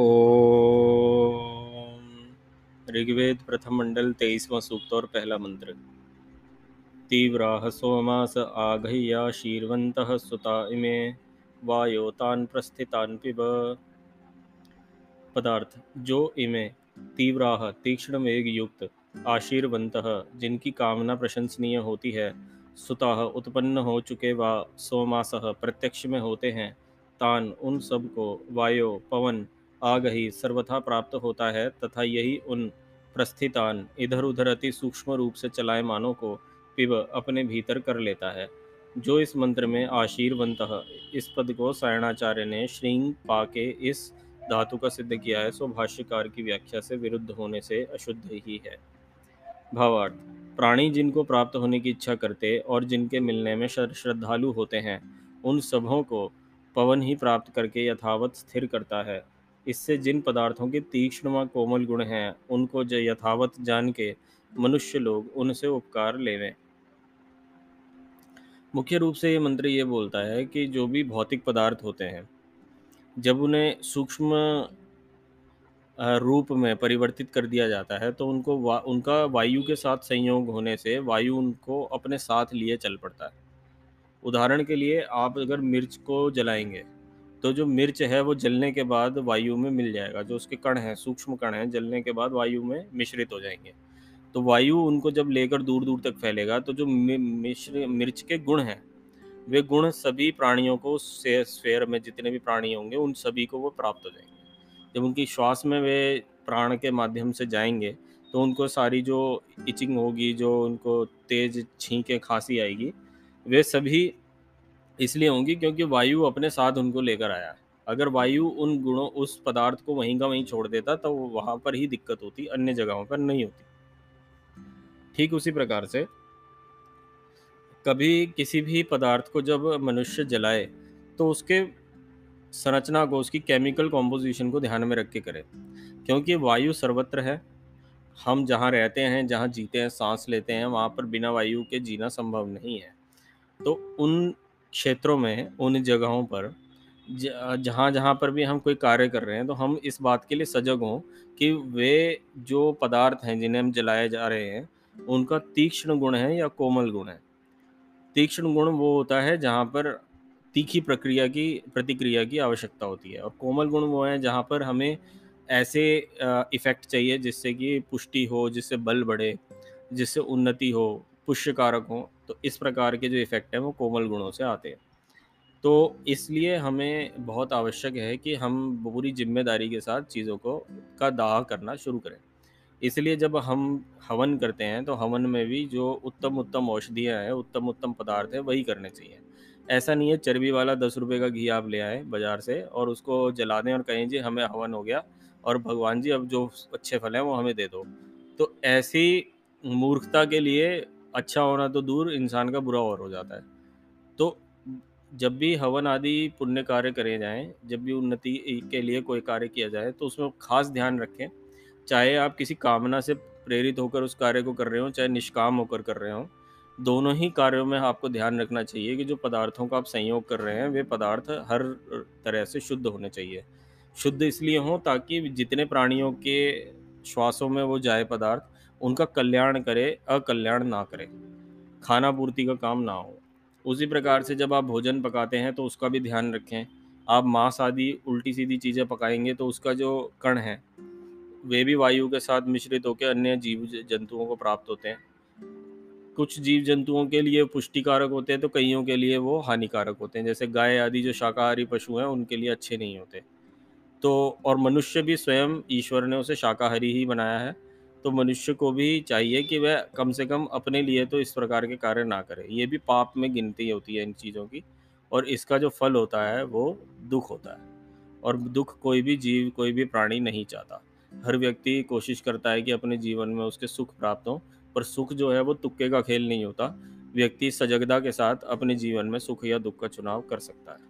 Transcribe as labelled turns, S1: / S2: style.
S1: ओम। ऋग्वेद प्रथम मंडल तेईसवां सूक्त और पहला मंत्र। तीव्राः सोमास आघह्या शीर्वन्तः सुता इमे वायोतान प्रस्थितान पिब। पदार्थ, जो इमे तीव्राह, तीक्ष्ण वेग युक्त आशीर्वंत जिनकी कामना प्रशंसनीय होती है सुताः उत्पन्न हो चुके वा सोमासः प्रत्यक्ष में होते हैं, तान उन सबको वायो, पवन आग ही सर्वथा प्राप्त होता है तथा यही उन प्रस्थितान इधर उधर अति सूक्ष्म रूप से चलायमानों को पिब अपने भीतर कर लेता है। जो इस मंत्र में आशीर्वंत इस पद को सायणाचार्य ने श्रींग पाके इस धातु का सिद्ध किया है, सो भाष्यकार की व्याख्या से विरुद्ध होने से अशुद्ध ही है। भावार्थ, प्राणी जिनको प्राप्त होने की इच्छा करते और जिनके मिलने में श्रद्धालु होते हैं, उन सबों को पवन ही प्राप्त करके यथावत स्थिर करता है। इससे जिन पदार्थों के तीक्ष्ण व कोमल गुण हैं उनको यथावत जान के मनुष्य लोग उनसे उपकार लेवें। मुख्य रूप से ये मंत्र ये बोलता है कि जो भी भौतिक पदार्थ होते हैं जब उन्हें सूक्ष्म रूप में परिवर्तित कर दिया जाता है तो उनको वा, उनका वायु के साथ संयोग होने से वायु उनको अपने साथ लिए चल पड़ता है। उदाहरण के लिए आप अगर मिर्च को जलाएँगे तो जो मिर्च है वो जलने के बाद वायु में मिल जाएगा, जो उसके कण हैं, सूक्ष्म कण हैं, जलने के बाद वायु में मिश्रित हो जाएँगे। तो वायु उनको जब लेकर दूर दूर तक फैलेगा तो जो मिश्र, मिर्च के गुण हैं, वे गुण सभी प्राणियों को स्फेयर में जितने भी प्राणी होंगे, उन सभी को वो प्राप्त हो जाएँगे। जब उनकी श्वास में वे प्राण के माध्यम से जाएँगे तो उनको सारी जो इचिंग होगी, जो उनको तेज छींके खांसी आएगी, वे सभी इसलिए होंगी क्योंकि वायु अपने साथ उनको लेकर आया। अगर वायु उन गुणों, उस पदार्थ को वहीं का वहीं छोड़ देता तो वहाँ पर ही दिक्कत होती, अन्य जगहों पर नहीं होती। ठीक उसी प्रकार से, कभी किसी भी पदार्थ को जब मनुष्य जलाए तो उसके संरचना को, उसकी केमिकल कॉम्पोजिशन को ध्यान में रख के करे। क्योंकि वायु सर्वत्र है। हम जहाँ रहते हैं, जहाँ जीते हैं, सांस लेते हैं, वहाँ पर बिना वायु के जीना संभव नहीं है। तो उन क्षेत्रों में, उन जगहों पर जहाँ जहाँ पर भी हम कोई कार्य कर रहे हैं तो हम इस बात के लिए सजग हों कि वे जो पदार्थ हैं जिन्हें हम जलाए जा रहे हैं, उनका तीक्ष्ण गुण है या कोमल गुण है। तीक्ष्ण गुण वो होता है जहाँ पर तीखी प्रक्रिया की, प्रतिक्रिया की आवश्यकता होती है और कोमल गुण वो है जहाँ पर हमें ऐसे इफ़ेक्ट चाहिए जिससे कि पुष्टि हो, जिससे बल बढ़े, जिससे उन्नति हो पुष्य कारक हों तो इस प्रकार के जो इफ़ेक्ट हैं, वो कोमल गुणों से आते हैं। तो इसलिए हमें बहुत आवश्यक है कि हम पूरी ज़िम्मेदारी के साथ चीज़ों को, का दाह करना शुरू करें। इसलिए जब हम हवन करते हैं तो हवन में भी जो उत्तम उत्तम औषधियाँ हैं उत्तम उत्तम पदार्थ हैं, वही करने चाहिए। ऐसा नहीं है, चर्बी वाला दस रुपये का घी आप ले आए बाज़ार से और उसको जला दें और कहें, जी, हमें हवन हो गया और भगवान जी, अब जो अच्छे फल हैं, वो हमें दे दो। तो ऐसी मूर्खता के लिए अच्छा होना तो दूर, इंसान का बुरा और हो जाता है। तो जब भी हवन आदि पुण्य कार्य करे जाएँ, जब भी उन्नति के लिए कोई कार्य किया जाए तो उसमें खास ध्यान रखें। चाहे आप किसी कामना से प्रेरित होकर उस कार्य को कर रहे हो, चाहे निष्काम होकर कर रहे हो, दोनों ही कार्यों में आपको ध्यान रखना चाहिए कि जो पदार्थों का आप संयोग कर रहे हैं, वे पदार्थ हर तरह से शुद्ध होने चाहिए। शुद्ध इसलिए हों ताकि जितने प्राणियों के श्वासों में वो जाए पदार्थ उनका कल्याण करे, अकल्याण ना करे। खाना पूर्ति का काम ना हो। उसी प्रकार से जब आप भोजन पकाते हैं तो उसका भी ध्यान रखें। आप मांस आदि उल्टी सीधी चीज़ें पकाएँगे तो उसका जो कण है, वे भी वायु के साथ मिश्रित होकर अन्य जीव जंतुओं को प्राप्त होते हैं। कुछ जीव जंतुओं के लिए पुष्टिकारक होते हैं तो कईयों के लिए वो हानिकारक होते हैं। जैसे गाय आदि जो शाकाहारी पशु हैं, उनके लिए अच्छे नहीं होते। तो और मनुष्य भी स्वयं ईश्वर ने उसे शाकाहारी ही बनाया है। तो मनुष्य को भी चाहिए कि वह कम से कम अपने लिए तो इस प्रकार के कार्य ना करे। ये भी पाप में गिनती होती है इन चीज़ों की और इसका जो फल होता है, वो दुख होता है। और दुख कोई भी जीव, कोई भी प्राणी नहीं चाहता। हर व्यक्ति कोशिश करता है कि अपने जीवन में उसके सुख प्राप्त हों, पर सुख जो है, वो तुक्के का खेल नहीं होता। व्यक्ति सजगता के साथ अपने जीवन में सुख या दुख का चुनाव कर सकता है।